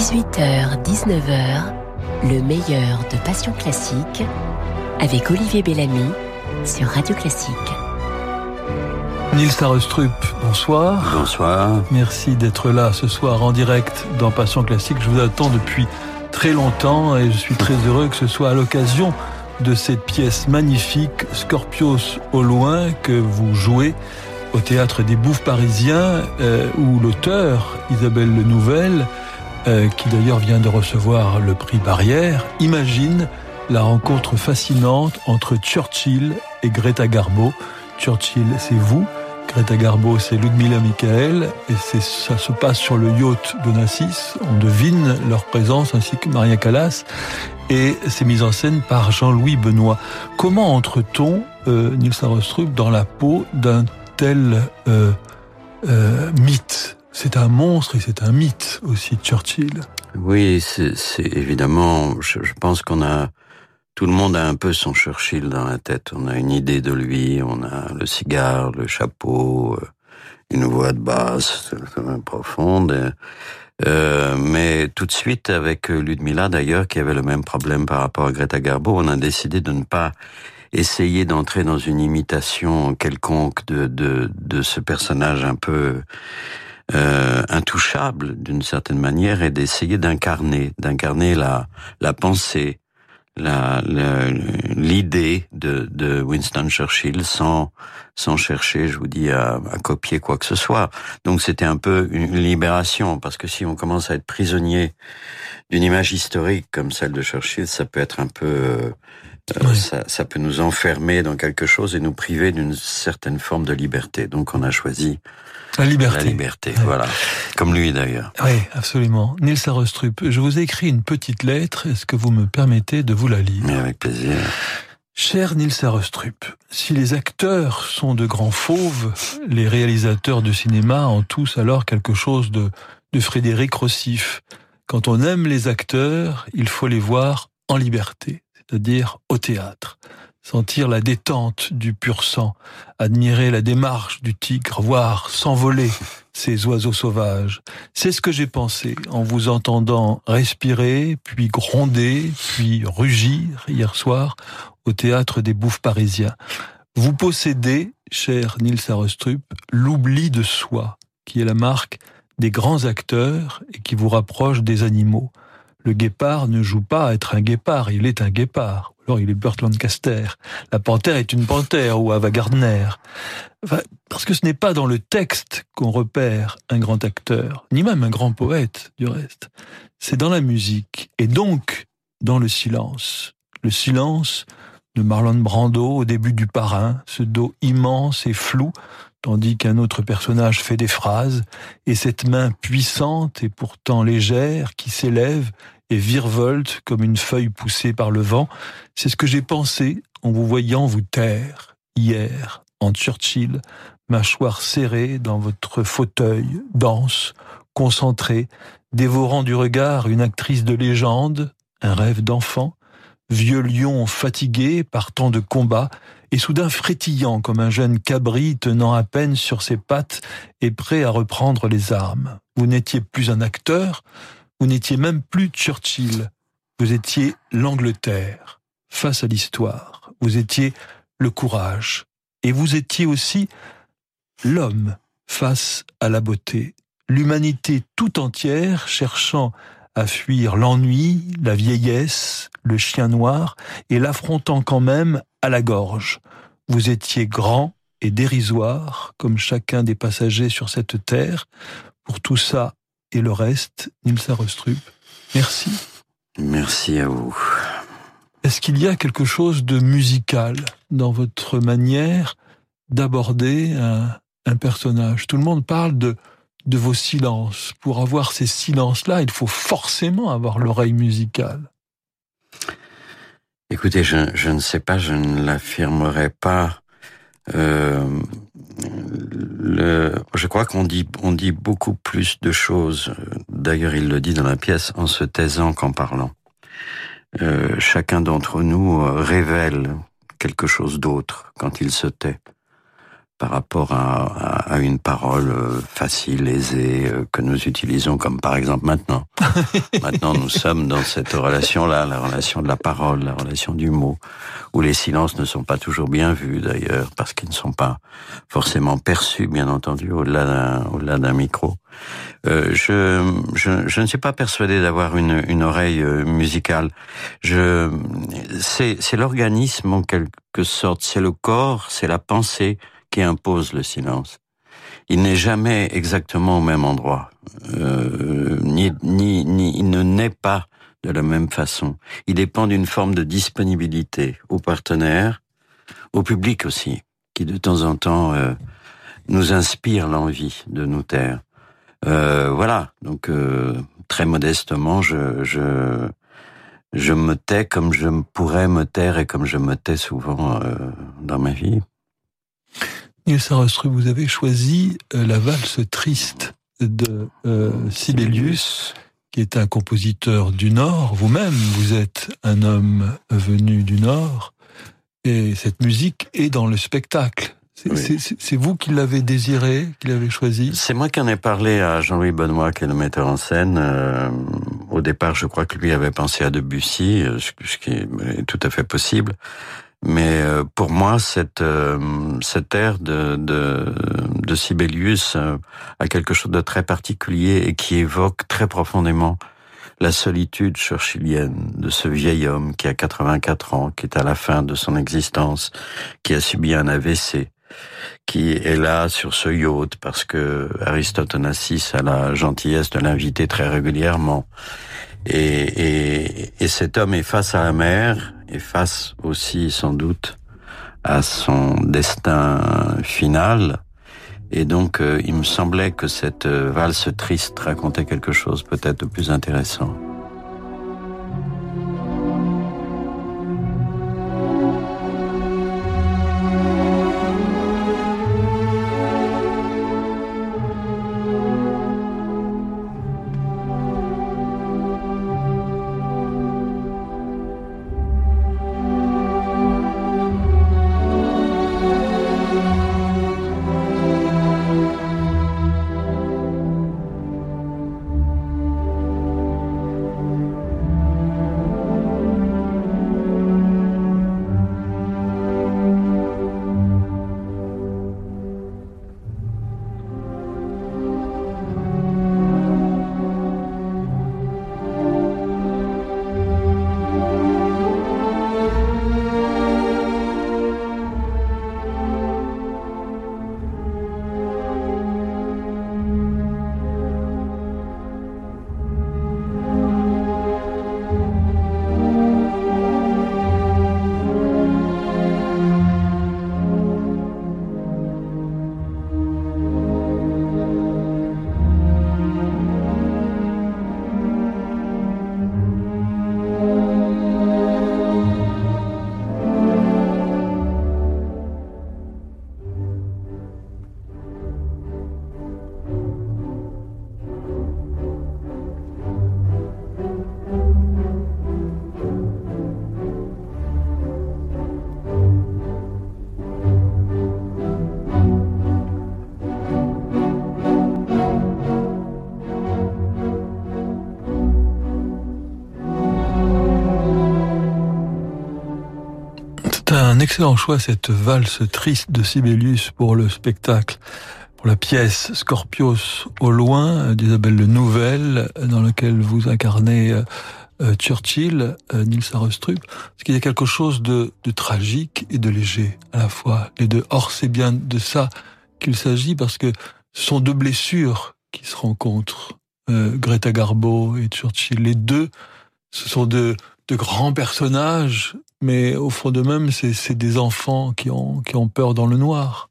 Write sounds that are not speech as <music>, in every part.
18h, 19h, le meilleur de Passion Classique avec Olivier Bellamy sur Radio Classique. Nils Sarustrup, bonsoir. Bonsoir. Merci d'être là ce soir en direct dans Passion Classique. Je vous attends depuis très longtemps et je suis très heureux que ce soit à l'occasion de cette pièce magnifique, Scorpios au loin, que vous jouez au théâtre des Bouffes parisiens, euh, où l'auteur, Isabelle Le Nouvelle, euh, qui d'ailleurs vient de recevoir le prix Barrière, imagine la rencontre fascinante entre Churchill et Greta Garbo. Churchill, c'est vous. Greta Garbo, c'est Ludmila Michael, et ça se passe sur le yacht d'Onassis. On devine leur présence, ainsi que Maria Callas, et c'est mis en scène par Jean-Louis Benoît. Comment entre-t-on, euh, Nils Arostrup, dans la peau d'un tel euh, euh, mythe? C'est un monstre et c'est un mythe aussi, Churchill. Oui, c'est, évidemment, je, je pense qu'on a tout le monde a un peu son Churchill dans la tête. On a une idée de lui, on a le cigare, le chapeau, euh, une voix de basse profonde. Euh, mais tout de suite, avec Ludmilla d'ailleurs, qui avait le même problème par rapport à Greta Garbo, on a décidé de ne pas essayer d'entrer dans une imitation quelconque de, de, de ce personnage un peu euh, intouchable d'une certaine manière et d'essayer d'incarner, d'incarner la, la pensée, l'idée de, de, Winston Churchill sans sans chercher, je vous dis, à, à copier quoi que ce soit. Donc c'était un peu une libération parce que si on commence à être prisonnier d'une image historique comme celle de Churchill, ça peut être un peu euh, ça, ça, peut nous enfermer dans quelque chose et nous priver d'une certaine forme de liberté. Donc on a choisi la liberté. La liberté, voilà. Comme lui d'ailleurs. Oui, absolument. Nils Arostrup, je vous ai écrit une petite lettre. Est-ce que vous me permettez de vous la lire? Mais avec plaisir. Cher Nils Arostrup, si les acteurs sont de grands fauves, les réalisateurs de cinéma ont tous alors quelque chose de, de Frédéric Rossif. Quand on aime les acteurs, il faut les voir en liberté, c'est-à-dire au théâtre sentir la détente du pur sang, admirer la démarche du tigre, voir s'envoler ces oiseaux sauvages. C'est ce que j'ai pensé en vous entendant respirer, puis gronder, puis rugir hier soir au théâtre des bouffes parisiens. Vous possédez, cher Nils Arestrup, l'oubli de soi, qui est la marque des grands acteurs et qui vous rapproche des animaux. Le guépard ne joue pas à être un guépard, il est un guépard il est Burt Lancaster. La panthère est une panthère ou Ava Gardner. parce que ce n'est pas dans le texte qu'on repère un grand acteur, ni même un grand poète, du reste. C'est dans la musique, et donc dans le silence. Le silence de Marlon Brando au début du parrain, ce dos immense et flou, tandis qu'un autre personnage fait des phrases, et cette main puissante et pourtant légère qui s'élève et virevolte comme une feuille poussée par le vent. C'est ce que j'ai pensé en vous voyant vous taire hier en Churchill, mâchoire serrée dans votre fauteuil, dense, concentré, dévorant du regard une actrice de légende, un rêve d'enfant, vieux lion fatigué par tant de combats, et soudain frétillant comme un jeune cabri tenant à peine sur ses pattes et prêt à reprendre les armes. Vous n'étiez plus un acteur, vous n'étiez même plus Churchill, vous étiez l'Angleterre face à l'histoire, vous étiez le courage, et vous étiez aussi l'homme face à la beauté, l'humanité tout entière cherchant à fuir l'ennui, la vieillesse, le chien noir, et l'affrontant quand même à la gorge. Vous étiez grand et dérisoire, comme chacun des passagers sur cette terre. Pour tout ça, et le reste, Nils Arestrup. Merci. Merci à vous. Est-ce qu'il y a quelque chose de musical dans votre manière d'aborder un, un, personnage? Tout le monde parle de, de vos silences. Pour avoir ces silences-là, il faut forcément avoir l'oreille musicale. Écoutez, je, je, ne sais pas, je ne l'affirmerai pas. Euh, je crois qu'on dit, on dit beaucoup plus de choses. D'ailleurs, il le dit dans la pièce en se taisant qu'en parlant. Euh, chacun d'entre nous révèle quelque chose d'autre quand il se tait. Par rapport à, une parole euh, facile, aisée, euh, que nous utilisons comme par exemple maintenant. <laughs> maintenant, nous sommes dans cette relation-là, la relation de la parole, la relation du mot, où les silences ne sont pas toujours bien vus d'ailleurs, parce qu'ils ne sont pas forcément perçus, bien entendu, au-delà d'un au-delà d'un micro. Euh, je, je, je, ne suis pas persuadé d'avoir une, une oreille musicale. Je, c'est, c'est l'organisme en quelque sorte, c'est le corps, c'est la pensée qui impose le silence. Il n'est jamais exactement au même endroit, euh, ni, ni, ni, il ne naît pas de la même façon. Il dépend d'une forme de disponibilité aux partenaires, au public aussi, qui de temps en temps euh, nous inspire l'envie de nous taire. Euh, voilà, donc euh, très modestement, je, je, je me tais comme je pourrais me taire et comme je me tais souvent euh, dans ma vie. Niels Sarostrup, vous avez choisi euh, la valse triste de euh, Sibelius, qui est un compositeur du Nord. Vous-même, vous êtes un homme venu du Nord. Et cette musique est dans le spectacle. C'est vous qui l'avez désiré, qui l'avez choisi? C'est moi qui en ai parlé à Jean-Louis Benoît, qui est le metteur en scène. Euh, au départ, je crois que lui avait pensé à Debussy, ce qui est tout à fait possible. Mais euh, pour moi, cette euh, cette ère de de, de Sibelius euh, a quelque chose de très particulier et qui évoque très profondément la solitude churchillienne de ce vieil homme qui a 84 ans, qui est à la fin de son existence, qui a subi un AVC, qui est là sur ce yacht parce que Aristote a la gentillesse de l'inviter très régulièrement. Et, et, et cet homme est face à la mer et face aussi sans doute à son destin final. Et donc, euh, il me semblait que cette euh, valse triste racontait quelque chose peut-être de plus intéressant. Excellent choix, cette valse triste de Sibelius pour le spectacle, pour la pièce Scorpios au loin d'Isabelle Le Nouvelle, dans lequel vous incarnez euh, euh, Churchill, euh, Nils Arestrup, parce qu'il y a quelque chose de, tragique et de léger à la fois, les deux. Or, c'est bien de ça qu'il s'agit, parce que ce sont deux blessures qui se rencontrent, Greta Garbo et Churchill. Les deux, ce sont de, de grands personnages mais au fond de même, c'est des enfants qui ont, peur dans le noir.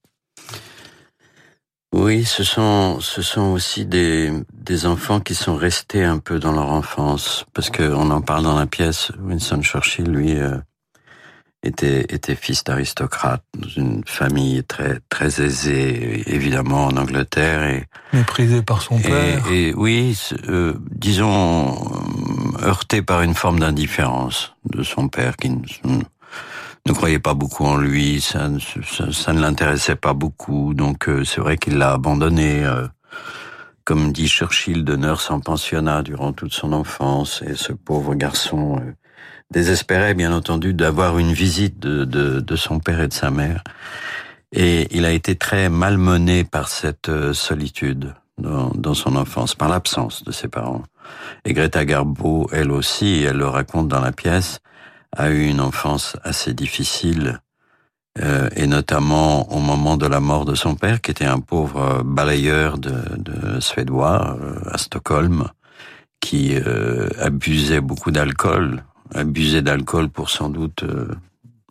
Oui, ce sont, aussi des, des enfants qui sont restés un peu dans leur enfance, parce qu'on en parle dans la pièce. Winston Churchill, lui, euh, était, était fils d'aristocrate dans une famille très, très aisée, évidemment en Angleterre. Et, Méprisé par son père. Et, oui, euh, disons, heurté par une forme d'indifférence de son père qui ne croyait pas beaucoup en lui, ça, ça, ne l'intéressait pas beaucoup, donc euh, c'est vrai qu'il l'a abandonné. Euh, comme dit Churchill, de nurse en pensionnat durant toute son enfance, et ce pauvre garçon euh, désespérait bien entendu d'avoir une visite de, de, de, son père et de sa mère. Et il a été très malmené par cette solitude dans, dans son enfance, par l'absence de ses parents. Et Greta Garbo, elle aussi, elle le raconte dans la pièce, a eu une enfance assez difficile, euh, et notamment au moment de la mort de son père, qui était un pauvre balayeur de, de suédois euh, à Stockholm, qui euh, abusait beaucoup d'alcool, abusait d'alcool pour sans doute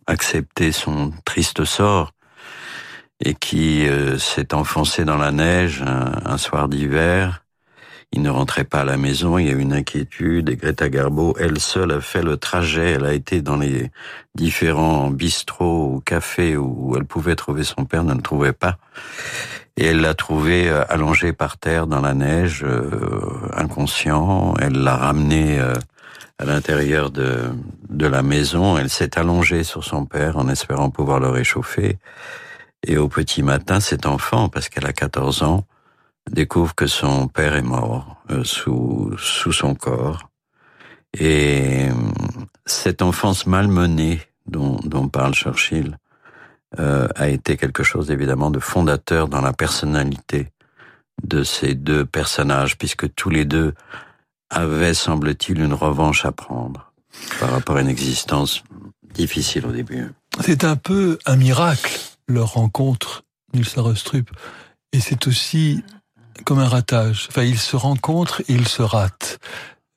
accepter son triste sort, et qui s'est enfoncé dans la neige un soir d'hiver il ne rentrait pas à la maison, il y a eu une inquiétude et Greta Garbo, elle seule, a fait le trajet. Elle a été dans les différents bistrots ou cafés où elle pouvait trouver son père, ne le trouvait pas. Et elle l'a trouvé euh, allongé par terre dans la neige, euh, inconscient. Elle l'a ramené euh, à l'intérieur de, de la maison. Elle s'est allongée sur son père en espérant pouvoir le réchauffer. Et au petit matin, cet enfant, parce qu'elle a 14 ans, découvre que son père est mort euh, sous, sous son corps. Et euh, cette enfance malmenée dont, dont parle Churchill euh, a été quelque chose évidemment de fondateur dans la personnalité de ces deux personnages, puisque tous les deux avaient, semble-t-il, une revanche à prendre par rapport à une existence difficile au début. C'est un peu un miracle, leur rencontre, Nils Arestrup. Et c'est aussi comme un ratage. Enfin, ils se rencontrent et ils se ratent.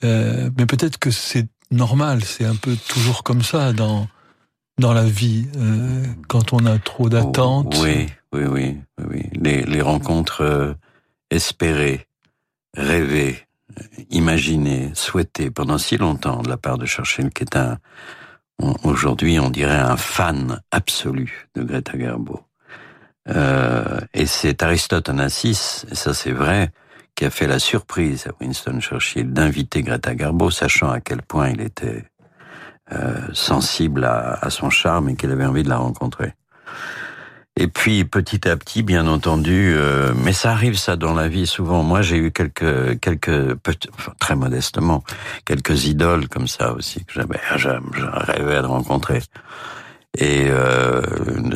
Euh, mais peut-être que c'est normal, c'est un peu toujours comme ça dans dans la vie euh, quand on a trop d'attentes. oui, oui, oui, oui, Les, les rencontres euh, espérées, rêvées, imaginées, souhaitées pendant si longtemps de la part de Churchill, qui est un aujourd'hui on dirait un fan absolu de Greta Garbo. Euh, et c'est Aristote Onassis, et ça c'est vrai, qui a fait la surprise à Winston Churchill d'inviter Greta Garbo, sachant à quel point il était euh, sensible à, son charme et qu'il avait envie de la rencontrer. Et puis petit à petit, bien entendu, euh, mais ça arrive ça dans la vie souvent. Moi, j'ai eu quelques quelques très modestement quelques idoles comme ça aussi que j'avais rêvé de rencontrer. Et euh,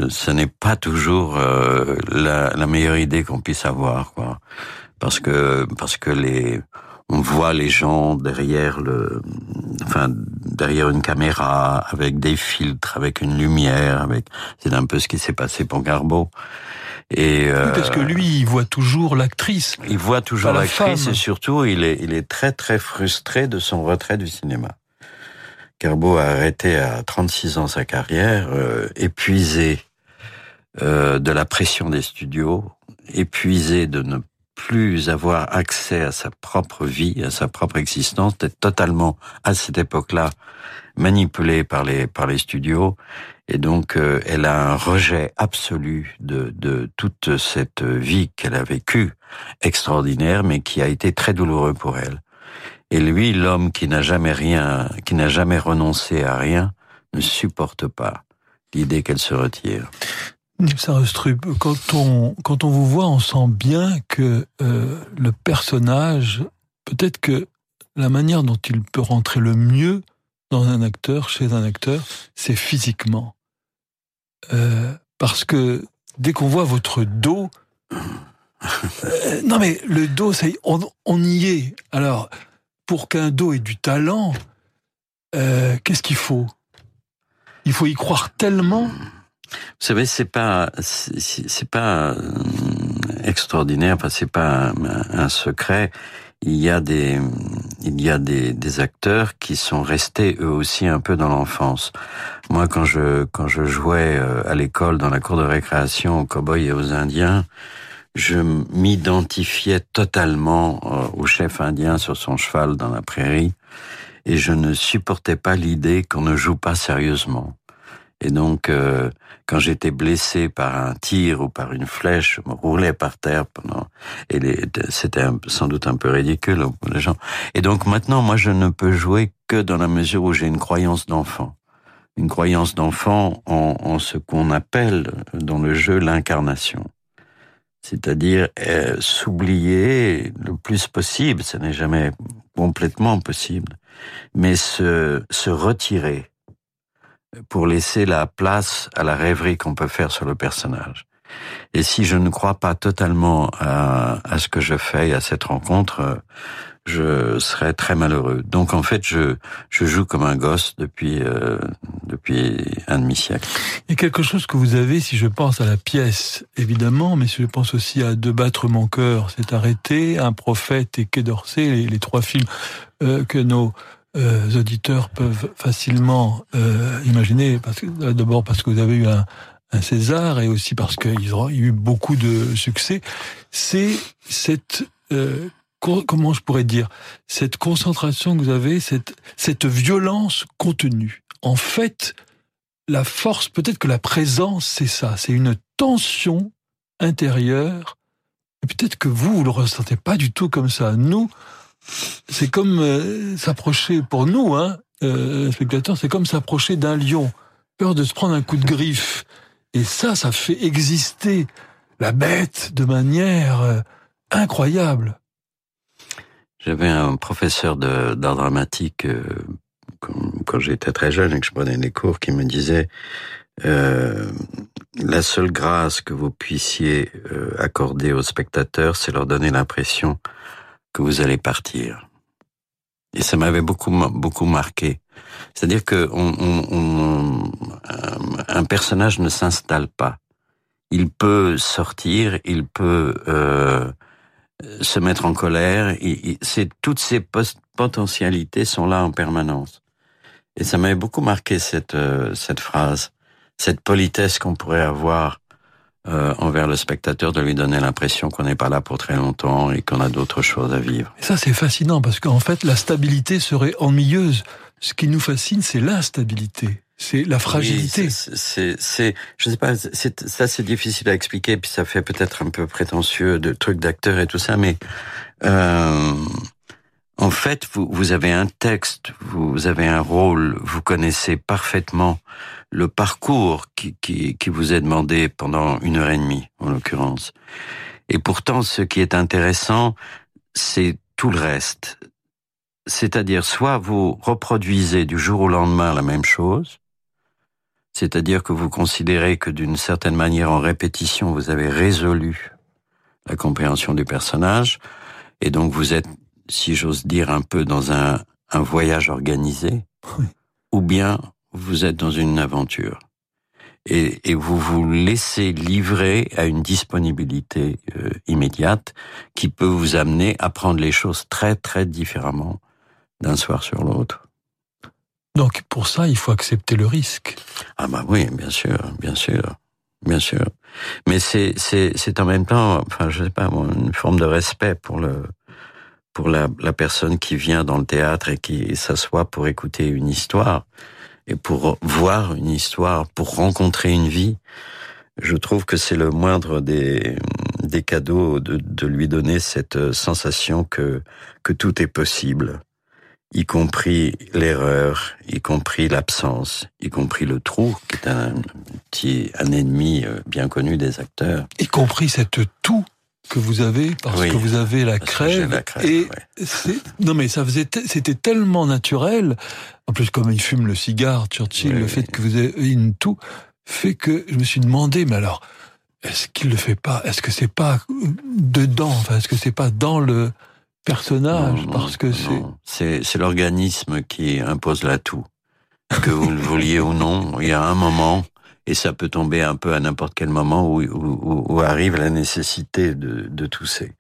ce n'est pas toujours euh, la, la, meilleure idée qu'on puisse avoir, quoi. Parce que parce que les on voit les gens derrière le, enfin derrière une caméra avec des filtres, avec une lumière, avec c'est un peu ce qui s'est passé pour Garbo. Et euh, parce que lui, il voit toujours l'actrice. Il voit toujours l'actrice et surtout, il est il est très très frustré de son retrait du cinéma. Carbo a arrêté à 36 ans sa carrière, euh, épuisé euh, de la pression des studios, épuisé de ne plus avoir accès à sa propre vie, à sa propre existence, d'être totalement à cette époque-là manipulé par les par les studios, et donc euh, elle a un rejet absolu de de toute cette vie qu'elle a vécue extraordinaire, mais qui a été très douloureux pour elle. Et lui, l'homme qui n'a jamais rien, qui n'a jamais renoncé à rien, ne supporte pas l'idée qu'elle se retire. Sarustrup, quand on quand on vous voit, on sent bien que euh, le personnage, peut-être que la manière dont il peut rentrer le mieux dans un acteur, chez un acteur, c'est physiquement. Euh, parce que dès qu'on voit votre dos, euh, non mais le dos, ça on, y est. Alors, pour qu'un dos ait du talent, qu'est-ce qu'il faut? Il faut y croire tellement. Vous savez, c'est pas, c'est pas euh, extraordinaire, enfin c'est pas un, secret. Il y a des, il y a des, des, acteurs qui sont restés eux aussi un peu dans l'enfance. Moi, quand je quand je jouais euh, à l'école dans la cour de récréation aux cowboys et aux Indiens, je m'identifiais totalement euh, au chef indien sur son cheval dans la prairie et je ne supportais pas l'idée qu'on ne joue pas sérieusement. Et donc, euh, quand j'étais blessé par un tir ou par une flèche, je me roulais par terre pendant. Et c'était sans doute un peu ridicule pour les gens. Et donc maintenant, moi, je ne peux jouer que dans la mesure où j'ai une croyance d'enfant. une croyance d'enfant en, en, ce qu'on appelle dans le jeu l'incarnation. C'est-à-dire euh, s'oublier le plus possible, ce n'est jamais complètement possible, mais se, se retirer pour laisser la place à la rêverie qu'on peut faire sur le personnage. Et si je ne crois pas totalement à, ce que je fais, à cette rencontre, je serais très malheureux. Donc en fait, je, je joue comme un gosse depuis, euh, depuis un demi-siècle. Il y a quelque chose que vous avez, si je pense à la pièce, évidemment, mais si je pense aussi à De battre mon cœur, c'est arrêté, Un prophète et Quai d'Orsay, les, les, trois films euh, que nos euh, auditeurs peuvent facilement euh, imaginer, parce que d'abord parce que vous avez eu un, un César et aussi parce qu'il y a eu beaucoup de succès, c'est cette euh, comment je pourrais dire, cette concentration que vous avez, cette, cette violence contenue. En fait, la force, peut-être que la présence, c'est ça, c'est une tension intérieure. Peut-être que vous, vous le ressentez pas du tout comme ça. Nous, c'est comme euh, s'approcher, pour nous, hein, euh, spectateurs, c'est comme s'approcher d'un lion. Peur de se prendre un coup de griffe. Et ça, ça fait exister la bête de manière euh, incroyable. J'avais un professeur d'art dramatique euh, quand j'étais très jeune et que je prenais des cours qui me disait la seule grâce que vous puissiez accorder aux spectateurs, c'est leur donner l'impression que vous allez partir. Et ça m'avait beaucoup beaucoup marqué. C'est-à-dire que on, on, on, un personnage ne s'installe pas. Il peut sortir, il peut euh, se mettre en colère. C'est toutes ces potentialités sont là en permanence. Et ça m'avait beaucoup marqué cette euh, cette phrase, cette politesse qu'on pourrait avoir euh, envers le spectateur de lui donner l'impression qu'on n'est pas là pour très longtemps et qu'on a d'autres choses à vivre. Et ça c'est fascinant parce qu'en fait la stabilité serait ennuyeuse. Ce qui nous fascine, c'est l'instabilité. C'est la fragilité. Oui, c'est, c'est, je sais pas, c'est, ça c'est difficile à expliquer, puis ça fait peut-être un peu prétentieux de trucs d'acteur et tout ça, mais euh, en fait, vous, vous avez un texte, vous avez un rôle, vous connaissez parfaitement le parcours qui, qui, qui vous est demandé pendant une heure et demie, en l'occurrence. Et pourtant, ce qui est intéressant, c'est tout le reste. C'est-à-dire, soit vous reproduisez du jour au lendemain la même chose, c'est-à-dire que vous considérez que d'une certaine manière, en répétition, vous avez résolu la compréhension du personnage, et donc vous êtes, si j'ose dire, un peu dans un, un voyage organisé, oui. ou bien vous êtes dans une aventure. Et, et, vous vous laissez livrer à une disponibilité euh, immédiate qui peut vous amener à prendre les choses très très différemment d'un soir sur l'autre. Donc pour ça, il faut accepter le risque. Ah bah oui, bien sûr, bien sûr, bien sûr. Mais c'est c'est c'est en même temps, enfin je sais pas, une forme de respect pour le pour la, personne qui vient dans le théâtre et qui s'assoit pour écouter une histoire et pour voir une histoire, pour rencontrer une vie. Je trouve que c'est le moindre des des cadeaux de, de lui donner cette sensation que que tout est possible y compris l'erreur, y compris l'absence, y compris le trou, qui est un un ennemi euh, bien connu des acteurs. Y compris cette toux que vous avez parce oui, que vous avez la crève, la crève et ouais. non mais ça faisait c'était tellement naturel en plus comme il fume le cigare Churchill Oui, le oui. fait que vous avez une toux fait que je me suis demandé mais alors est-ce qu'il le fait pas? Est-ce que c'est pas dedans? Enfin est-ce que c'est pas dans le personnage? Non, parce que c'est c'est l'organisme qui impose la toux. Que vous le vouliez ou non, il y a un moment et ça peut tomber un peu à n'importe quel moment où, où, où arrive la nécessité de, de tousser.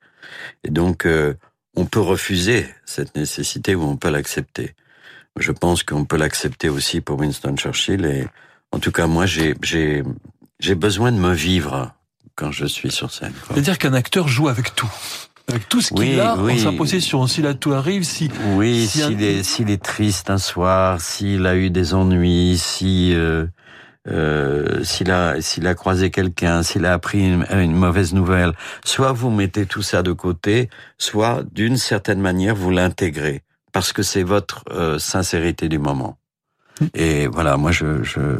Et donc, euh, on peut refuser cette nécessité ou on peut l'accepter. Je pense qu'on peut l'accepter aussi pour Winston Churchill. Et en tout cas, moi, j'ai besoin de me vivre quand je suis sur scène. c'est-à-dire qu'un acteur joue avec tout avec tout ce qu'il Oui, a en sa possession si la toux arrive si Oui, Si un- s'il est, s'il est triste un soir, s'il a eu des ennuis, si euh, euh, s'il a s'il a croisé quelqu'un, s'il a appris une, une mauvaise nouvelle, soit vous mettez tout ça de côté, soit d'une certaine manière vous l'intégrez parce que c'est votre euh, sincérité du moment. Et voilà, moi, je, je,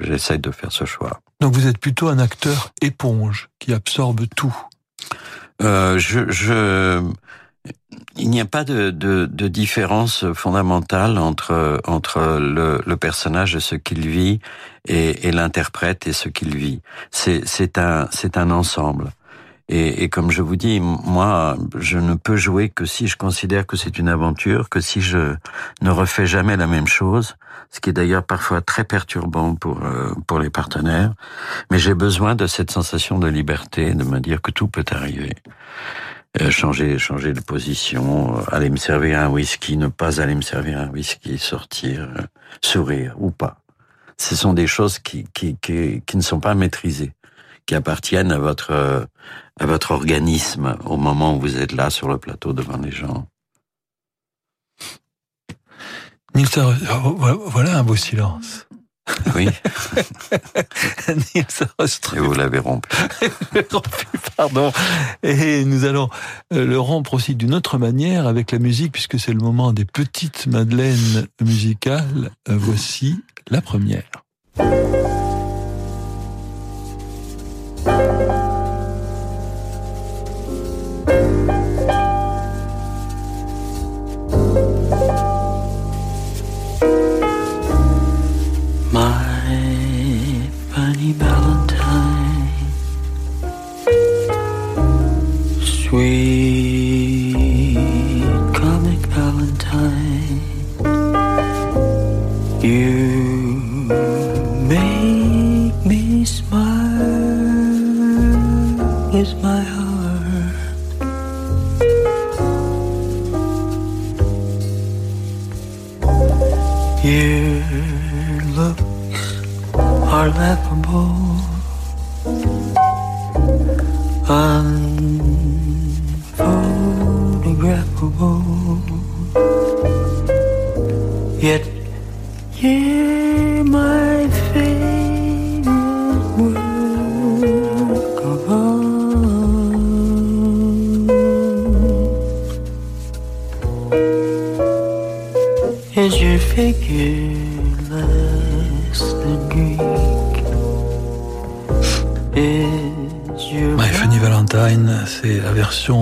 j'essaie de faire ce choix. Donc vous êtes plutôt un acteur éponge qui absorbe tout. Euh, je, je, il n'y a pas de, de, de, différence fondamentale entre entre le, le personnage et ce qu'il vit et, et l'interprète et ce qu'il vit. C'est un un ensemble. Et, et, comme je vous dis, moi, je ne peux jouer que si je considère que c'est une aventure, que si je ne refais jamais la même chose, ce qui est d'ailleurs parfois très perturbant pour euh, pour les partenaires. Mais j'ai besoin de cette sensation de liberté, de me dire que tout peut arriver. Euh, changer changer de position, euh, aller me servir un whisky, ne pas aller me servir un whisky, sortir, euh, sourire ou pas. Ce sont des choses qui, qui, qui, qui ne sont pas maîtrisées, qui appartiennent à votre à votre organisme au moment où vous êtes là sur le plateau devant les gens. Nils, voilà un beau silence. Oui. <laughs> Et vous l'avez rompu. <laughs> rompu, pardon. Et nous allons le rompre aussi d'une autre manière avec la musique, puisque c'est le moment des petites madeleines musicales. Voici la première. my heart. Your looks are laughable, unphotographable, yet, yeah.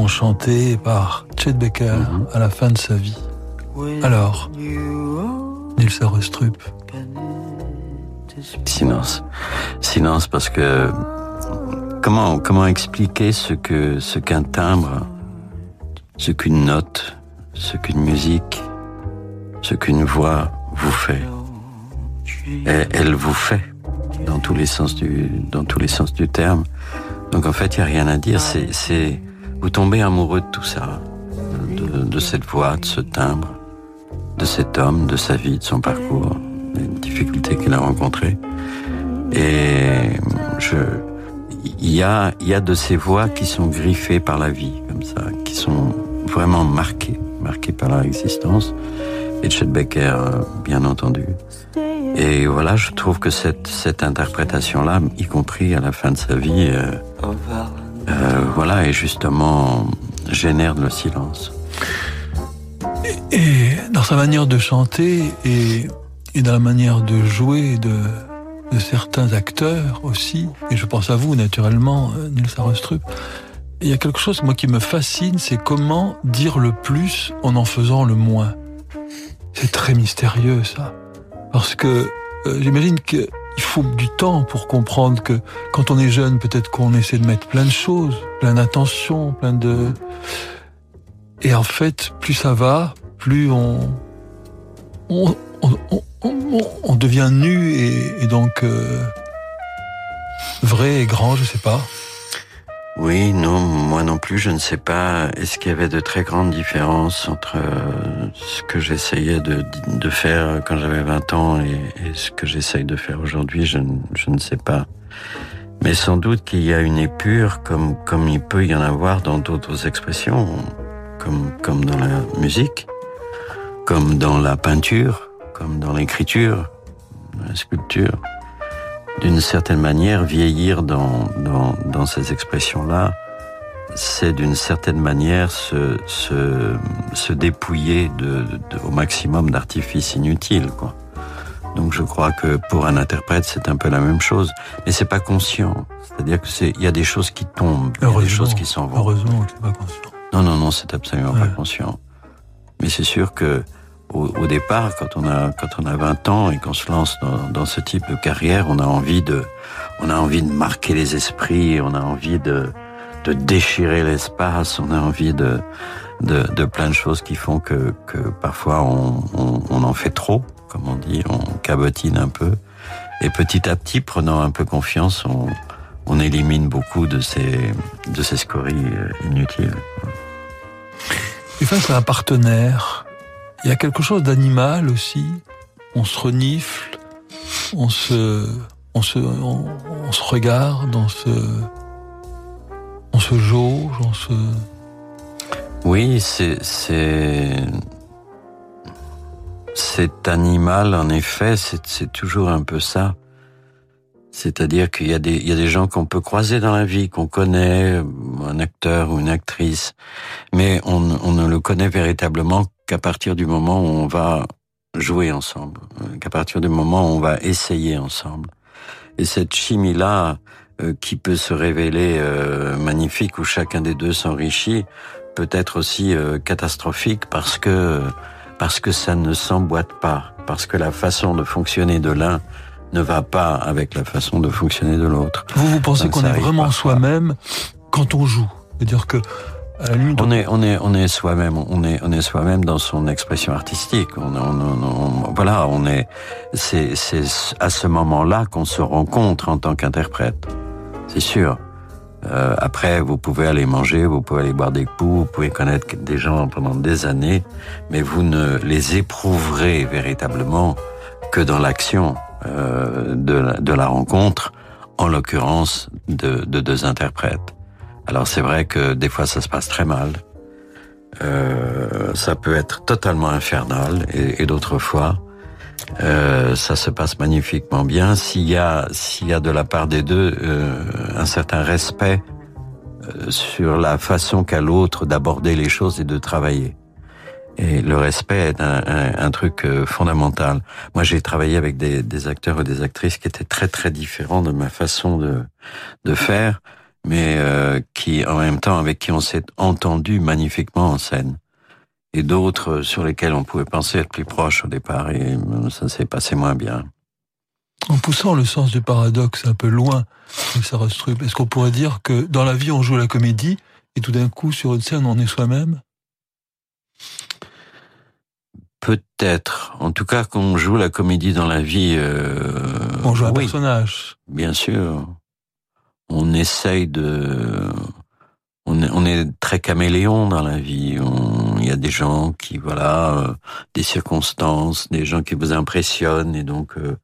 Chanté par Chet Baker mhm. à la fin de sa vie. Alors, Nils Arestrup. Silence. Silence parce que comment comment expliquer ce que ce qu'un timbre, ce qu'une note, ce qu'une musique, ce qu'une voix vous fait. Elle, vous fait dans tous les sens du dans tous les sens du terme. Donc en fait, il y a rien à dire. C'est vous tombez amoureux de tout ça, de, cette voix, de ce timbre, de cet homme, de sa vie, de son parcours, des difficultés qu'il a rencontrées. Et il y a, il y a de ces voix qui sont griffées par la vie, comme ça, qui sont vraiment marquées, marquées par leur existence. Et Chet Becker, bien entendu. Et voilà, je trouve que cette, cette interprétation-là, y compris à la fin de sa vie, euh, euh, voilà, et justement génère le silence. Et, dans sa manière de chanter et, dans la manière de jouer de, certains acteurs aussi, et je pense à vous naturellement, euh, Nils Arestrup, il y a quelque chose moi qui me fascine, c'est comment dire le plus en en faisant le moins. C'est très mystérieux ça, parce que euh, j'imagine que il faut du temps pour comprendre que quand on est jeune, peut-être qu'on essaie de mettre plein de choses, plein d'intentions, plein de... Et en fait, plus ça va, plus on, on, on, devient nu et, donc euh, vrai et grand, je sais pas. Oui, non, moi non plus, je ne sais pas. Est-ce qu'il y avait de très grandes différences entre euh, ce que j'essayais de, faire quand j'avais 20 ans et, ce que j'essaye de faire aujourd'hui je, je, ne sais pas. Mais sans doute qu'il y a une épure comme, comme il peut y en avoir dans d'autres expressions, comme, comme dans la musique, comme dans la peinture, comme dans l'écriture, la sculpture d'une certaine manière, vieillir dans, dans, dans ces expressions-là, c'est d'une certaine manière se, se, se dépouiller de, de, au maximum d'artifices inutiles. Quoi. Donc je crois que pour un interprète, c'est un peu la même chose, mais c'est pas conscient. C'est-à-dire que c'est, il y a des choses qui tombent, il y a des choses qui s'en vont. Heureusement c'est pas conscient. Non, non, non, c'est absolument pas conscient. Mais c'est sûr que au, départ, quand on a quand on a 20 ans et qu'on se lance dans, dans, ce type de carrière, on a envie de on a envie de marquer les esprits, on a envie de de déchirer l'espace, on a envie de, de, de plein de choses qui font que que parfois on, on, on en fait trop, comme on dit, on cabotine un peu. Et petit à petit, prenant un peu confiance, on, on élimine beaucoup de ces, de ces scories euh, inutiles. Et face à un partenaire, il y a quelque chose d'animal aussi. On se renifle, on se, on se, on, se regarde, on se, on se jauge, on se. Oui, c'est, c'est, cet animal, en effet, c'est toujours un peu ça. C'est-à-dire qu'il y a des, il y a des gens qu'on peut croiser dans la vie, qu'on connaît, un acteur ou une actrice, mais on, on ne le connaît véritablement qu'à partir du moment où on va jouer ensemble, qu'à partir du moment où on va essayer ensemble. Et cette chimie-là, euh, qui peut se révéler euh, magnifique, où chacun des deux s'enrichit, peut être aussi euh, catastrophique parce que parce que ça ne s'emboîte pas, parce que la façon de fonctionner de l'un ne va pas avec la façon de fonctionner de l'autre. Vous, vous pensez qu'on est vraiment soi-même quand on joue? C'est-à-dire que on est on est on est soi-même on est on est soi-même dans son expression artistique. On, on, voilà on est c'est c'est à ce moment-là qu'on se rencontre en tant qu'interprète. C'est sûr. Euh, après vous pouvez aller manger vous pouvez aller boire des coups vous pouvez connaître des gens pendant des années mais vous ne les éprouverez véritablement que dans l'action euh, de, de, la rencontre, en l'occurrence de, de, deux interprètes. Alors c'est vrai que des fois ça se passe très mal, euh, ça peut être totalement infernal, et, d'autres fois euh, ça se passe magnifiquement bien s'il y a s'il y a de la part des deux euh, un certain respect euh, sur la façon qu'a l'autre d'aborder les choses et de travailler. Et le respect est un, un, truc euh, fondamental. Moi, j'ai travaillé avec des, des, acteurs et des actrices qui étaient très très différents de ma façon de, de faire, mais euh, qui, en même temps, avec qui on s'est entendu magnifiquement en scène. Et d'autres sur lesquels on pouvait penser être plus proches au départ, et euh, ça s'est passé moins bien. En poussant le sens du paradoxe un peu loin de Sarostrup, est-ce qu'on pourrait dire que dans la vie on joue la comédie et tout d'un coup sur une scène on est soi-même? Peut-être. En tout cas, quand on joue la comédie dans la vie... Euh, on joue un personnage. Bien sûr. On essaye de... On est, très caméléon dans la vie. Il y a des gens qui, voilà, euh, des circonstances, des gens qui vous impressionnent et donc... Euh,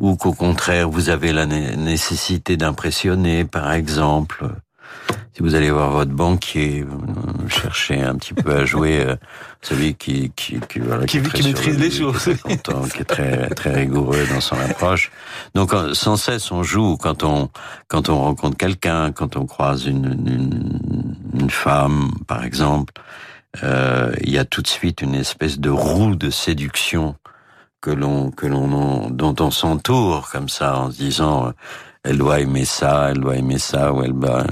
ou qu'au contraire, vous avez la nécessité d'impressionner, par exemple si vous allez voir votre banquier, euh, chercher un petit peu à jouer euh, celui qui qui qui, voilà, qui, qui, maîtrise les choses, qui est très très rigoureux dans son approche. Donc sans cesse on joue quand on quand on rencontre quelqu'un, quand on croise une, une, une femme par exemple, euh, il y a tout de suite une espèce de roue de séduction que l'on que l'on dont on s'entoure comme ça en se disant elle doit aimer ça, elle doit aimer ça, ou elle va.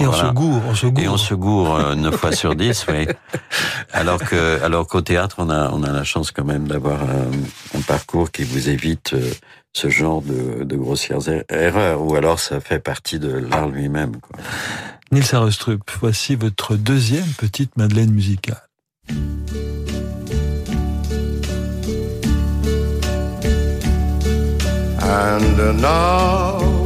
et on se gourre, on se gourre. Et on se gourre euh, neuf fois sur dix, oui. Alors que, alors qu'au théâtre, on a, on a la chance quand même d'avoir un, parcours qui vous évite euh, ce genre de, de grossières er-, erreurs, ou alors ça fait partie de l'art lui-même. Quoi. Nils Arestrup, voici votre deuxième petite Madeleine musicale. And now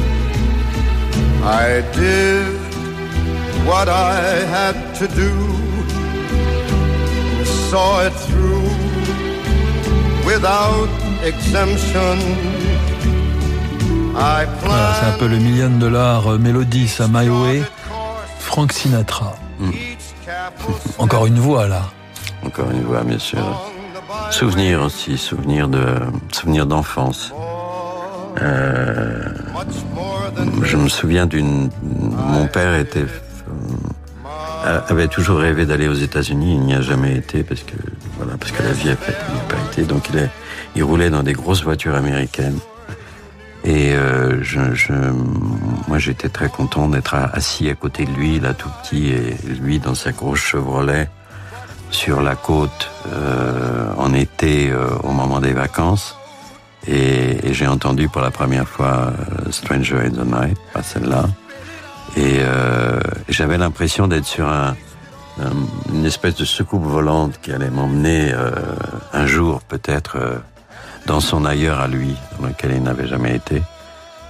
I did what I had to do, saw it through without exemption. I Voilà, c'est un peu le million de dollars mélodie, ça My Way, Frank Sinatra. <laughs> Encore une voix là. Encore une voix, bien sûr. Souvenir aussi, souvenir de, souvenir d'enfance. Euh, je me souviens d'une, mon père était, euh, avait toujours rêvé d'aller aux États-Unis. Il n'y a jamais été parce que, voilà, parce que la vie n'a pas, pas été. Donc il il roulait dans des grosses voitures américaines. Et euh, moi, j'étais très content d'être assis à côté de lui, là tout petit, et lui dans sa grosse Chevrolet sur la côte euh, en été au moment des vacances. Et, et j'ai entendu pour la première fois euh, Stranger in the Night, pas celle-là. Et euh, j'avais l'impression d'être sur un, un, une espèce de soucoupe volante qui allait m'emmener euh, un jour peut-être dans son ailleurs à lui, dans lequel il n'avait jamais été.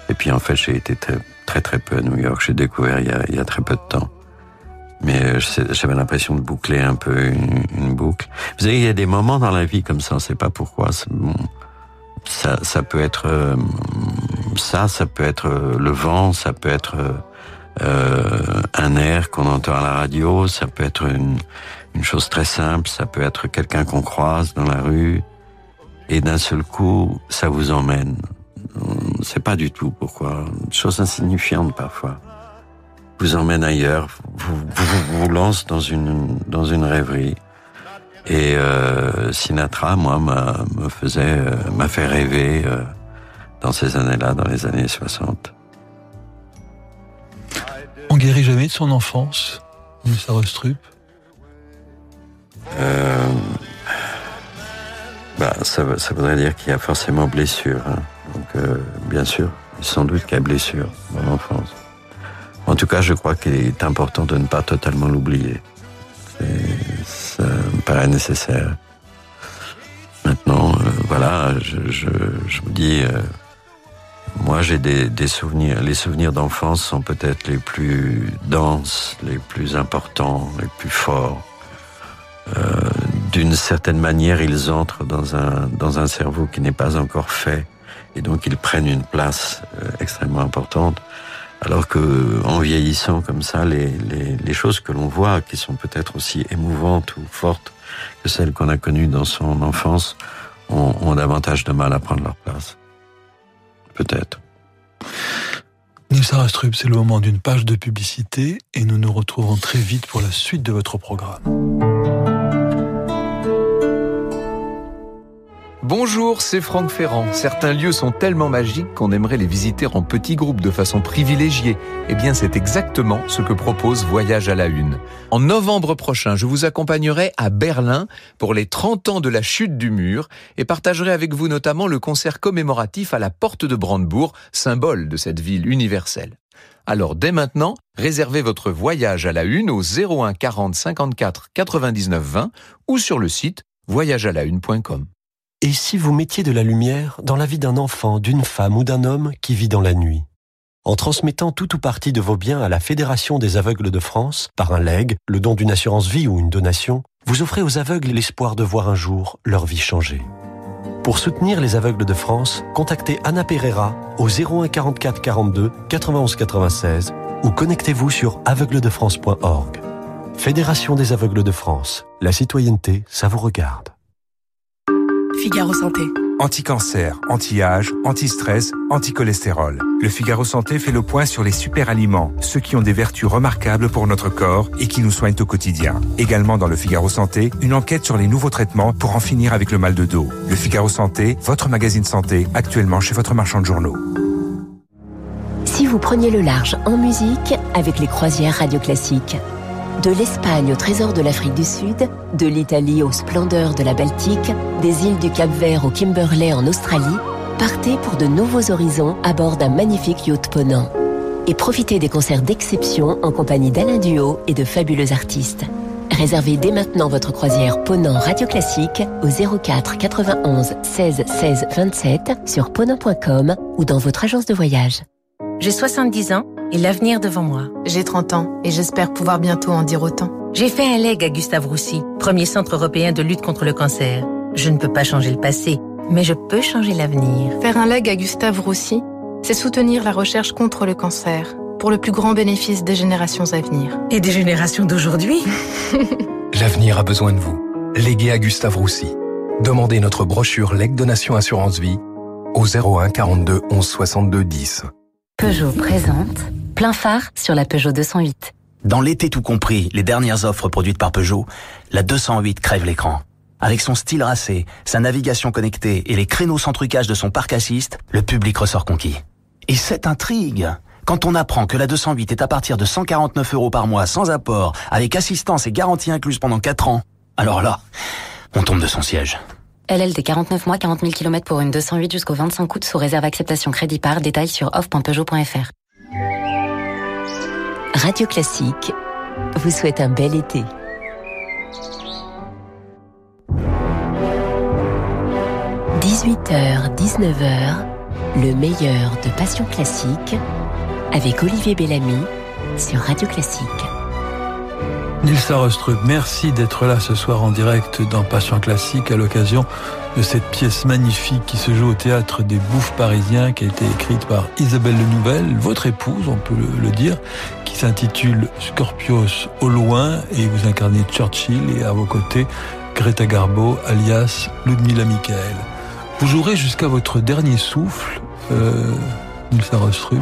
Et puis en fait, j'ai été très, très très peu à New York. J'ai découvert il y, a, il y a très peu de temps. Mais j'avais l'impression de boucler un peu une, une, boucle. Vous savez, il y a des moments dans la vie comme ça, on ne sait pas pourquoi. Bon, ça, ça peut être euh, ça, ça peut être le vent, ça peut être euh, un air qu'on entend à la radio, ça peut être une, une chose très simple, ça peut être quelqu'un qu'on croise dans la rue, et d'un seul coup, ça vous emmène. On sait pas du tout pourquoi. Une chose insignifiante parfois. Vous emmène ailleurs, vous, vous, vous lance dans une, dans une rêverie. Et euh, Sinatra, moi, me faisait, euh, m'a fait rêver euh, dans ces années-là, dans les années 60. On guérit jamais de son enfance, ça Rustrup euh, bah, ça, ça, voudrait dire qu'il y a forcément blessure. Hein. Donc, bien sûr, sans doute qu'il y a blessure dans l'enfance. En tout cas, je crois qu'il est important de ne pas totalement l'oublier. Ça me paraît nécessaire. Maintenant, euh, voilà, je, je, je, vous dis, euh, moi j'ai des, des, souvenirs. Les souvenirs d'enfance sont peut-être les plus denses, les plus importants, les plus forts. Euh, D'une certaine manière, ils entrent dans un, dans un cerveau qui n'est pas encore fait, et donc ils prennent une place euh, extrêmement importante. Alors que, en vieillissant comme ça, les, choses que l'on voit, qui sont peut-être aussi émouvantes ou fortes que celles qu'on a connues dans son enfance, ont, davantage de mal à prendre leur place. Peut-être. Nils Arastrup, c'est le moment d'une page de publicité et nous nous retrouverons très vite pour la suite de votre programme. Bonjour, c'est Franck Ferrand. Certains lieux sont tellement magiques qu'on aimerait les visiter en petits groupes de façon privilégiée. Eh bien, c'est exactement ce que propose Voyage à la Une. En novembre prochain, je vous accompagnerai à Berlin pour les 30 ans de la chute du mur et partagerai avec vous notamment le concert commémoratif à la porte de Brandebourg, symbole de cette ville universelle. Alors dès maintenant, réservez votre voyage à la une au 01 40 54 99 20 ou sur le site voyagealaune.com. Et si vous mettiez de la lumière dans la vie d'un enfant, d'une femme ou d'un homme qui vit dans la nuit? En transmettant tout ou partie de vos biens à la Fédération des aveugles de France, par un legs, le don d'une assurance vie ou une donation, vous offrez aux aveugles l'espoir de voir un jour leur vie changer. Pour soutenir les aveugles de France, contactez Anna Pereira au 01 44 42 91 96 ou connectez-vous sur aveugledefrance.org. Fédération des aveugles de France. La citoyenneté, ça vous regarde. Figaro Santé. Anti-cancer, anti-âge, anti-stress, anti-cholestérol. Le Figaro Santé fait le point sur les super aliments, ceux qui ont des vertus remarquables pour notre corps et qui nous soignent au quotidien. Également dans le Figaro Santé, une enquête sur les nouveaux traitements pour en finir avec le mal de dos. Le Figaro Santé, votre magazine santé, actuellement chez votre marchand de journaux. Si vous preniez le large en musique avec les croisières Radio Classique. De l'Espagne au trésor de l'Afrique du Sud, de l'Italie aux splendeurs de la Baltique, des îles du Cap-Vert au Kimberley en Australie, partez pour de nouveaux horizons à bord d'un magnifique yacht Ponant. Et profitez des concerts d'exception en compagnie d'Alain Duo et de fabuleux artistes. Réservez dès maintenant votre croisière Ponant Radio Classique au 04 91 16 16 27 sur ponant.com ou dans votre agence de voyage. J'ai 70 ans et l'avenir devant moi. J'ai 30 ans et j'espère pouvoir bientôt en dire autant. J'ai fait un leg à Gustave Roussy, premier centre européen de lutte contre le cancer. Je ne peux pas changer le passé, mais je peux changer l'avenir. Faire un leg à Gustave Roussy, c'est soutenir la recherche contre le cancer pour le plus grand bénéfice des générations à venir. Et des générations d'aujourd'hui <laughs> L'avenir a besoin de vous. Léguez à Gustave Roussy. Demandez notre brochure Leg Donation Assurance Vie au 01 42 11 62 10. Peugeot présente plein phare sur la Peugeot 208. Dans l'été tout compris, les dernières offres produites par Peugeot, la 208 crève l'écran. Avec son style racé, sa navigation connectée et les créneaux sans trucage de son parc assist, le public ressort conquis. Et cette intrigue quand on apprend que la 208 est à partir de 149 euros par mois sans apport, avec assistance et garantie incluse pendant 4 ans, alors là, on tombe de son siège. LLD 49 mois, 40 000 km pour une 208 jusqu'au 25 août sous réserve acceptation crédit par. Détail sur off.peugeot.fr. Radio Classique vous souhaite un bel été. « 18h, 19h, le meilleur de Passion Classique avec Olivier Bellamy sur Radio Classique. Nils Arostrup, merci d'être là ce soir en direct dans Passion Classique à l'occasion de cette pièce magnifique qui se joue au théâtre des Bouffes parisiens qui a été écrite par Isabelle Le Nouvelle, votre épouse, on peut le, dire, qui s'intitule Scorpios au loin et vous incarnez Churchill et à vos côtés Greta Garbo alias Ludmilla Michael. Vous jouerez jusqu'à votre dernier souffle, euh, Nils Arostrup.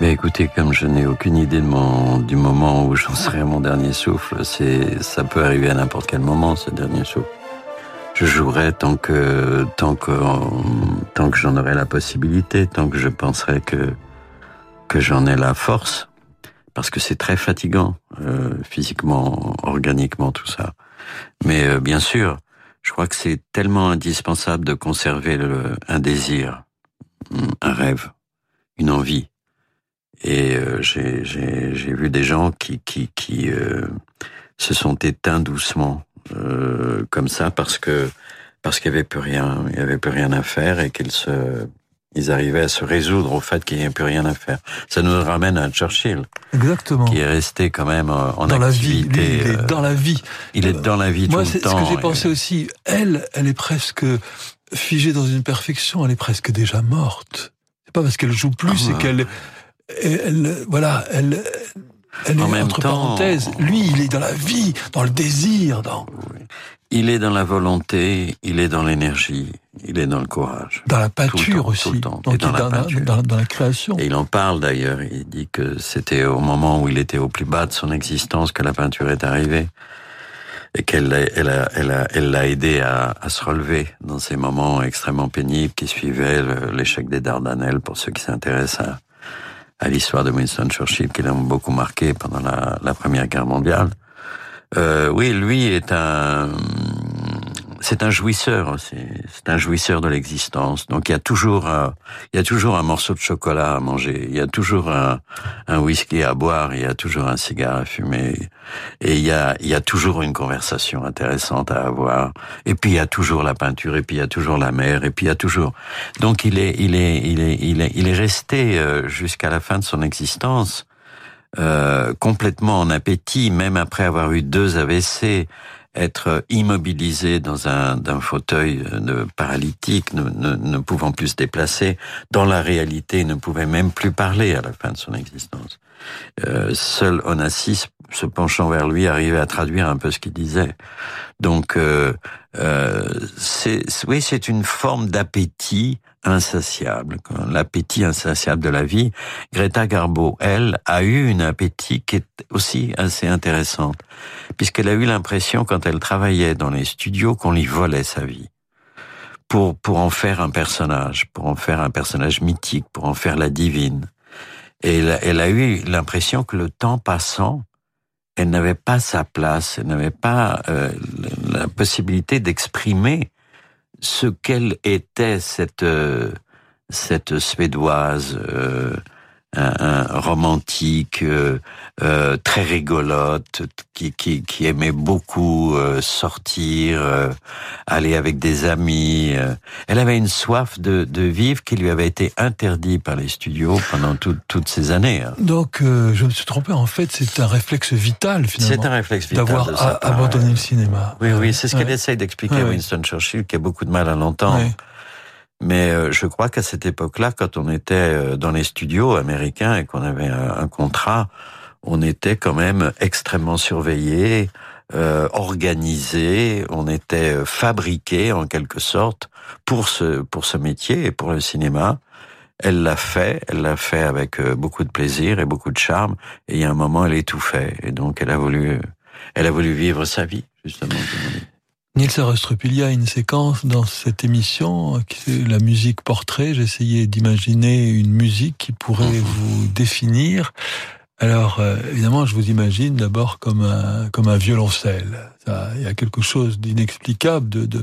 Mais écoutez, comme je n'ai aucune idée de mon, du moment où j'en serai à mon dernier souffle, c'est, ça peut arriver à n'importe quel moment, ce dernier souffle. Je jouerai tant que, tant que, tant que j'en aurai la possibilité, tant que je penserai que, que j'en ai la force, parce que c'est très fatigant, euh, physiquement, organiquement, tout ça. Mais euh, bien sûr, je crois que c'est tellement indispensable de conserver le, un désir, un rêve, une envie. Et euh, j'ai vu des gens qui, qui, qui euh, se sont éteints doucement euh, comme ça parce que parce qu'il y avait plus rien, il y avait plus rien à faire et qu'ils se ils arrivaient à se résoudre au fait qu'il n'y avait plus rien à faire. Ça nous ramène à Churchill. Exactement. Qui est resté quand même en dans activité. La vie. Lui, il est dans la vie. Il est dans la vie Moi, tout le temps. c'est ce que j'ai pensé aussi. Elle, elle est presque figée dans une perfection. Elle est presque déjà morte. C'est pas parce qu'elle joue plus, Ah, c'est qu'elle elle, voilà, elle, elle En est même entre temps- parenthèses. Lui, il est dans la vie, dans le désir, dans, Il est dans la volonté, il est dans l'énergie, il est dans le courage. dans la peinture aussi. tout le temps. Donc, Et dans la dans, la, peinture. dans, dans la création. Et il en parle d'ailleurs, il dit que c'était au moment où il était au plus bas de son existence que la peinture est arrivée. Et qu'elle l'a- elle a, elle a, elle aidé à, à se relever dans ces moments extrêmement pénibles qui suivaient l'échec des Dardanelles, pour ceux qui s'intéressent à, à l'histoire de Winston Churchill, qui l'ont beaucoup marqué pendant la, la Première Guerre mondiale. Euh, oui, lui est un, c'est un jouisseur aussi. C'est un jouisseur de l'existence. Donc il y a toujours, un, il y a toujours un morceau de chocolat à manger. Il y a toujours un, un whisky à boire. Il y a toujours un cigare à fumer. Et il y a, il y a toujours une conversation intéressante à avoir. Et puis il y a toujours la peinture. Et puis il y a toujours la mer. Et puis il y a toujours. Donc il est, il est, il est, il est, il est resté euh, jusqu'à la fin de son existence euh, complètement en appétit, même après avoir eu deux AVC, être immobilisé dans un, d'un fauteuil de paralytique, ne, ne, ne pouvant plus se déplacer, dans la réalité, ne pouvait même plus parler à la fin de son existence. Euh, seul Onassis, se penchant vers lui, arrivait à traduire un peu ce qu'il disait. Donc, euh, euh, c'est, oui, c'est une forme d'appétit insatiable, l'appétit insatiable de la vie. Greta Garbo, elle, a eu un appétit qui est aussi assez intéressante, puisqu'elle a eu l'impression, quand elle travaillait dans les studios, qu'on lui volait sa vie. Pour, pour en faire un personnage, pour en faire un personnage mythique, pour en faire la divine. Et elle, elle a eu l'impression que le temps passant, elle n'avait pas sa place, elle n'avait pas euh, la possibilité d'exprimer ce qu'elle était cette euh, cette suédoise euh, un, romantique, euh, euh, très rigolote, qui, qui, qui aimait beaucoup euh, sortir, aller avec des amis. Elle avait une soif de, de vivre qui lui avait été interdite par les studios pendant toutes ces années. Hein. Donc, je me suis trompé. En fait, c'est un réflexe vital finalement. C'est un réflexe vital d'avoir abandonné le cinéma. Oui, oui, c'est ce qu'elle essaye d'expliquer à Winston Churchill, qui a beaucoup de mal à l'entendre. Mais euh, je crois qu'à cette époque-là, quand on était euh, dans les studios américains et qu'on avait un contrat, on était quand même extrêmement surveillé, euh, organisé, on était euh, fabriqué en quelque sorte pour ce pour ce métier et pour le cinéma. Elle l'a fait, elle l'a fait avec beaucoup de plaisir et beaucoup de charme. Et il y a un moment, elle étouffait et donc elle a voulu, elle a voulu vivre sa vie justement. Nils Arestrup, il y a une séquence dans cette émission, qui la musique portrait. J'essayais d'imaginer une musique qui pourrait mhm. vous définir. Alors, euh, évidemment, je vous imagine d'abord comme un, comme un violoncelle. il y a quelque chose d'inexplicable, de, de,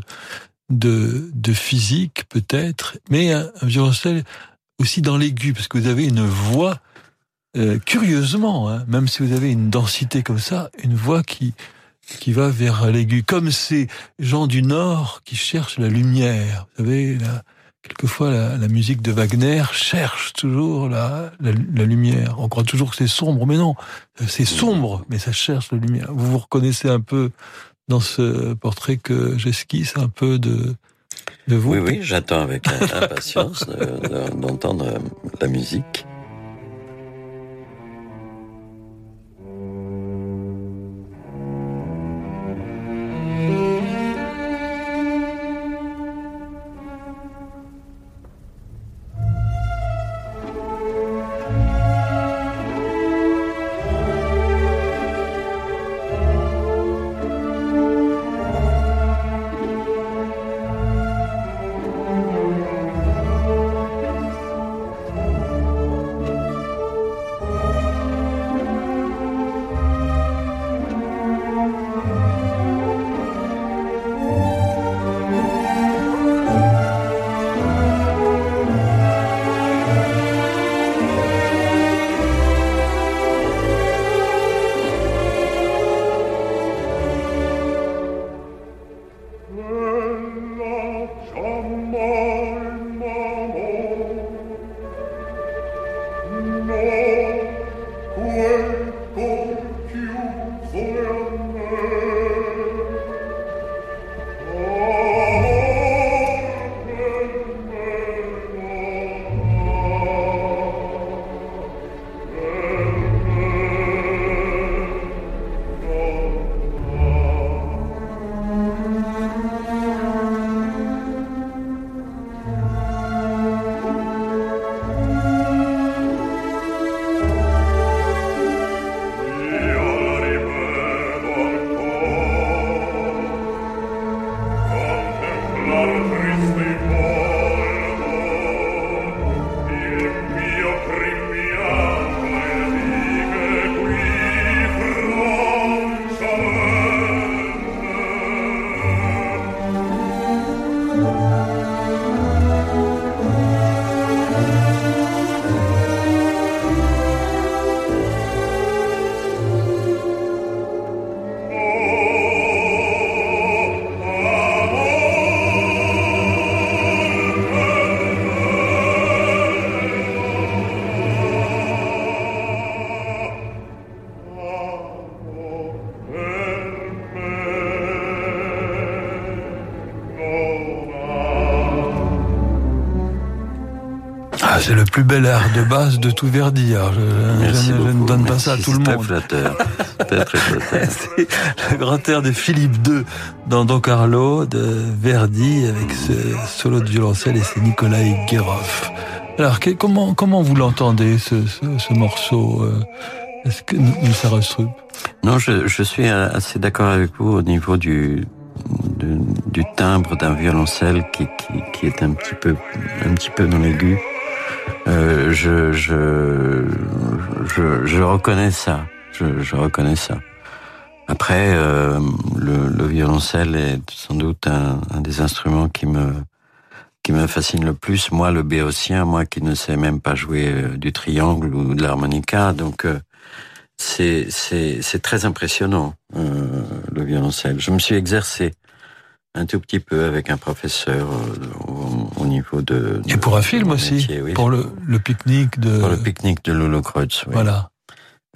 de, de physique peut-être, mais un, violoncelle aussi dans l'aigu, parce que vous avez une voix, euh, curieusement, hein, même si vous avez une densité comme ça, une voix qui, qui va vers l'aigu, comme ces gens du Nord qui cherchent la lumière. Vous savez, quelquefois la, musique de Wagner cherche toujours la, la, lumière. On croit toujours que c'est sombre, mais non, c'est sombre, mais ça cherche la lumière. Vous vous reconnaissez un peu dans ce portrait que j'esquisse, un peu de, de vous? Oui, oui, j'attends avec impatience d'entendre la musique. C'est le plus bel air de base de tout Verdi. je, ne donne pas ça à tout le monde. Flatteur. très flatteur. <laughs> c'est le grand air de Philippe II dans Don Carlo de Verdi avec ce solo de violoncelle et c'est Nikolai Guérov. Alors comment comment vous l'entendez ce, ce, morceau euh, Est-ce que ça restrupe Non, je, je suis assez d'accord avec vous au niveau du du, timbre d'un violoncelle qui, qui, qui, est un petit peu un petit peu dans l'aigu. Euh, je, je, je, je, reconnais ça. Je, je reconnais ça. Après, euh, le, le, violoncelle est sans doute un, un, des instruments qui me qui me fascine le plus. Moi, le béotien, moi qui ne sais même pas jouer euh, du triangle ou de l'harmonica, donc euh, c'est c'est très impressionnant euh, le violoncelle. Je me suis exercé un tout petit peu avec un professeur au, au niveau de, de, Et pour un film aussi, métier, oui. pour le, le pique-nique de... Pour le pique-nique de Lolo Kreutz, oui. Voilà.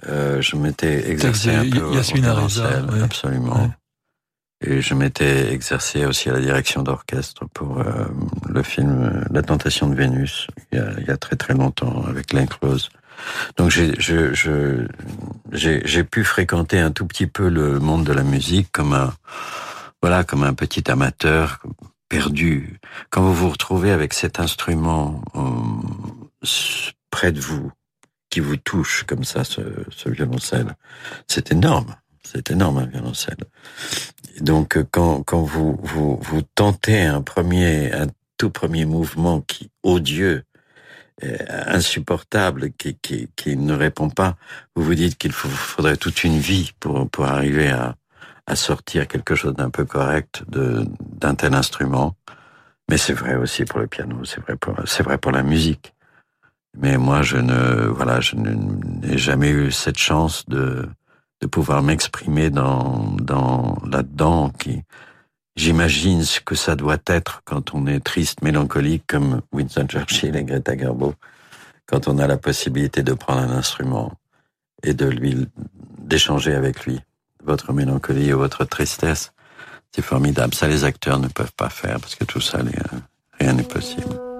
Euh, je m'étais exercé un peu Yasmine violoncelle, oui. absolument. Et je m'étais exercé aussi à la direction d'orchestre pour euh, le film euh, La Tentation de Vénus, il y a, il y a très très longtemps, avec l'Enclose. Donc j'ai je, je, j'ai j'ai pu fréquenter un tout petit peu le monde de la musique comme un voilà comme un petit amateur perdu. Quand vous vous retrouvez avec cet instrument euh, près de vous, qui vous touche comme ça, ce, ce violoncelle, c'est énorme. C'est énorme un violoncelle. Donc quand quand vous vous vous tentez un premier un tout premier mouvement qui odieux insupportable qui, qui, qui ne répond pas, vous vous dites qu'il faudrait toute une vie pour, pour arriver à, à sortir quelque chose d'un peu correct d'un tel instrument. Mais c'est vrai aussi pour le piano, c'est vrai pour, vrai pour la musique. Mais moi, je ne, voilà, je n'ai jamais eu cette chance de, de pouvoir m'exprimer dans, dans, là-dedans, qui, j'imagine ce que ça doit être quand on est triste, mélancolique, comme Winston Churchill et Greta Garbo, quand on a la possibilité de prendre un instrument et de lui, d'échanger avec lui votre mélancolie et votre tristesse. C'est formidable. Ça, les acteurs ne peuvent pas faire parce que tout ça, rien n'est possible.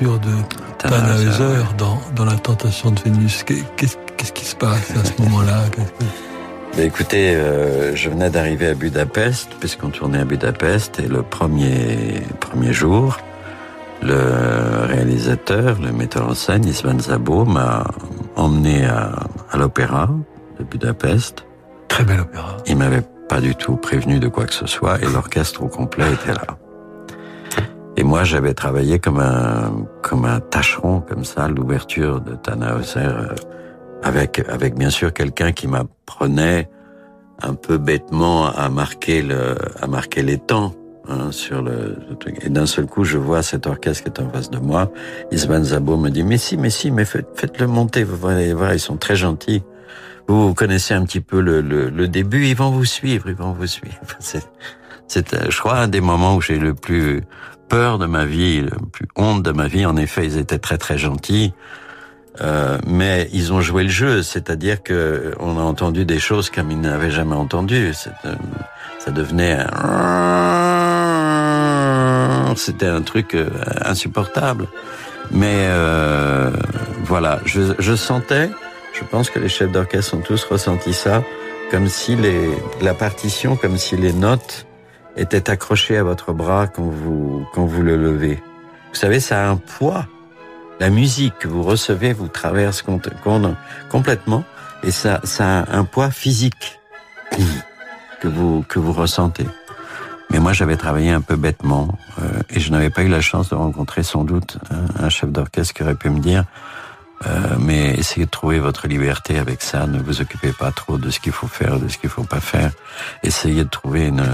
De Tannhäuser dans, dans La Tentation de Vénus, qu'est-ce qui se passe à ce moment-là? Écoutez, euh, je venais d'arriver à Budapest, puisqu'on tournait à Budapest, et le premier, premier jour, le réalisateur, le metteur en scène, Isvan Zabo, m'a emmené à, à l'opéra de Budapest. Très bel opéra. Il m'avait pas du tout prévenu de quoi que ce soit, et l'orchestre au complet était là. Moi, j'avais travaillé comme un, comme un tâcheron, comme ça, l'ouverture de Tannhauser, euh, avec, avec bien sûr quelqu'un qui m'apprenait un peu bêtement à marquer le, à marquer les temps. Hein, sur le. Et d'un seul coup, je vois cet orchestre qui est en face de moi. Isman Zabo me dit, mais si, mais si, mais faites, faites-le monter, vous allez voir, ils sont très gentils. Vous connaissez un petit peu le, le, le début, ils vont vous suivre, ils vont vous suivre. <laughs> C'est, je crois, un des moments où j'ai le plus peur de ma vie, le plus honte de ma vie. En effet, ils étaient très très gentils. Euh, mais ils ont joué le jeu, c'est-à-dire que on a entendu des choses comme ils n'avaient jamais entendu. Euh, ça devenait <laughs> c'était un truc euh, insupportable. Mais euh, voilà, je, je, sentais, je pense que les chefs d'orchestre ont tous ressenti ça, comme si les, la partition, comme si les notes étaient accrochées à votre bras quand vous, quand vous le levez. Vous savez, ça a un poids la musique que vous recevez vous traverse complètement et ça, ça a un poids physique que vous, que vous ressentez. Mais moi, j'avais travaillé un peu bêtement euh, et je n'avais pas eu la chance de rencontrer sans doute un, chef d'orchestre qui aurait pu me dire euh, mais essayez de trouver votre liberté avec ça, ne vous occupez pas trop de ce qu'il faut faire, de ce qu'il faut pas faire. Essayez de trouver une,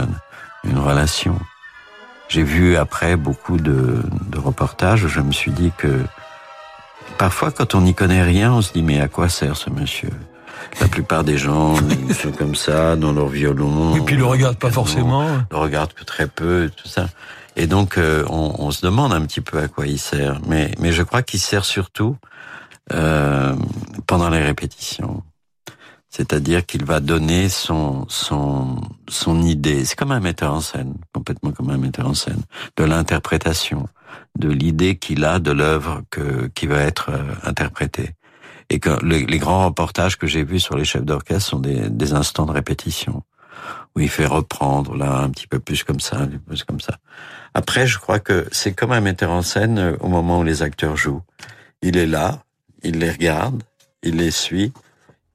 une relation. J'ai vu après beaucoup de, de reportages où je me suis dit que Parfois, quand on n'y connaît rien, on se dit mais à quoi sert ce monsieur? La plupart des gens sont comme ça, dans leur violon. Et puis, ils le regardent pas forcément. Le regardent que très peu, tout ça. Et donc, euh, on, on, se demande un petit peu à quoi il sert. Mais, mais je crois qu'il sert surtout euh, pendant les répétitions. C'est-à-dire qu'il va donner son, son, son idée. C'est comme un metteur en scène, complètement comme un metteur en scène, de l'interprétation de l'idée qu'il a de l'œuvre que qui va être euh, interprétée. Et que les, grands reportages que j'ai vus sur les chefs d'orchestre sont des, des, instants de répétition où il fait reprendre là un petit peu plus comme ça, un peu plus comme ça. Après, je crois que c'est comme un metteur en scène euh, au moment où les acteurs jouent. Il est là, il les regarde, il les suit,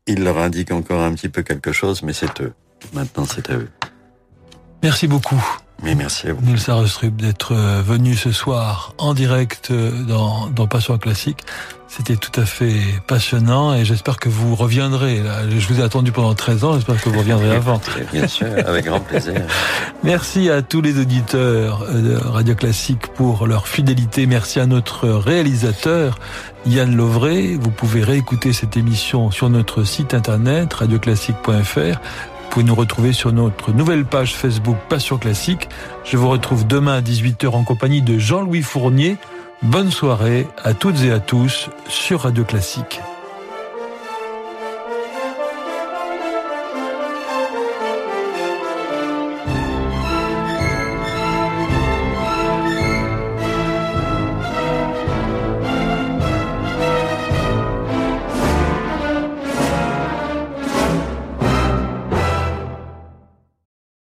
il leur indique encore un petit peu quelque chose, mais c'est eux. Maintenant, c'est à eux. Merci beaucoup. Mais merci à vous. Nils Sarustrup d'être euh, venu ce soir en direct euh, dans, dans Passion Classique. C'était tout à fait passionnant et j'espère que vous reviendrez. Je vous ai attendu pendant 13 ans, j'espère que vous reviendrez avant. <laughs> Bien sûr, avec grand plaisir. <laughs> Merci à tous les auditeurs euh, de Radio Classique pour leur fidélité. Merci à notre réalisateur Yann Lovray. Vous pouvez réécouter cette émission sur notre site internet radioclassique.fr pouvez nous retrouver sur notre nouvelle page Facebook Passion Classique. Je vous retrouve demain à 18h en compagnie de Jean-Louis Fournier. Bonne soirée à toutes et à tous sur Radio Classique.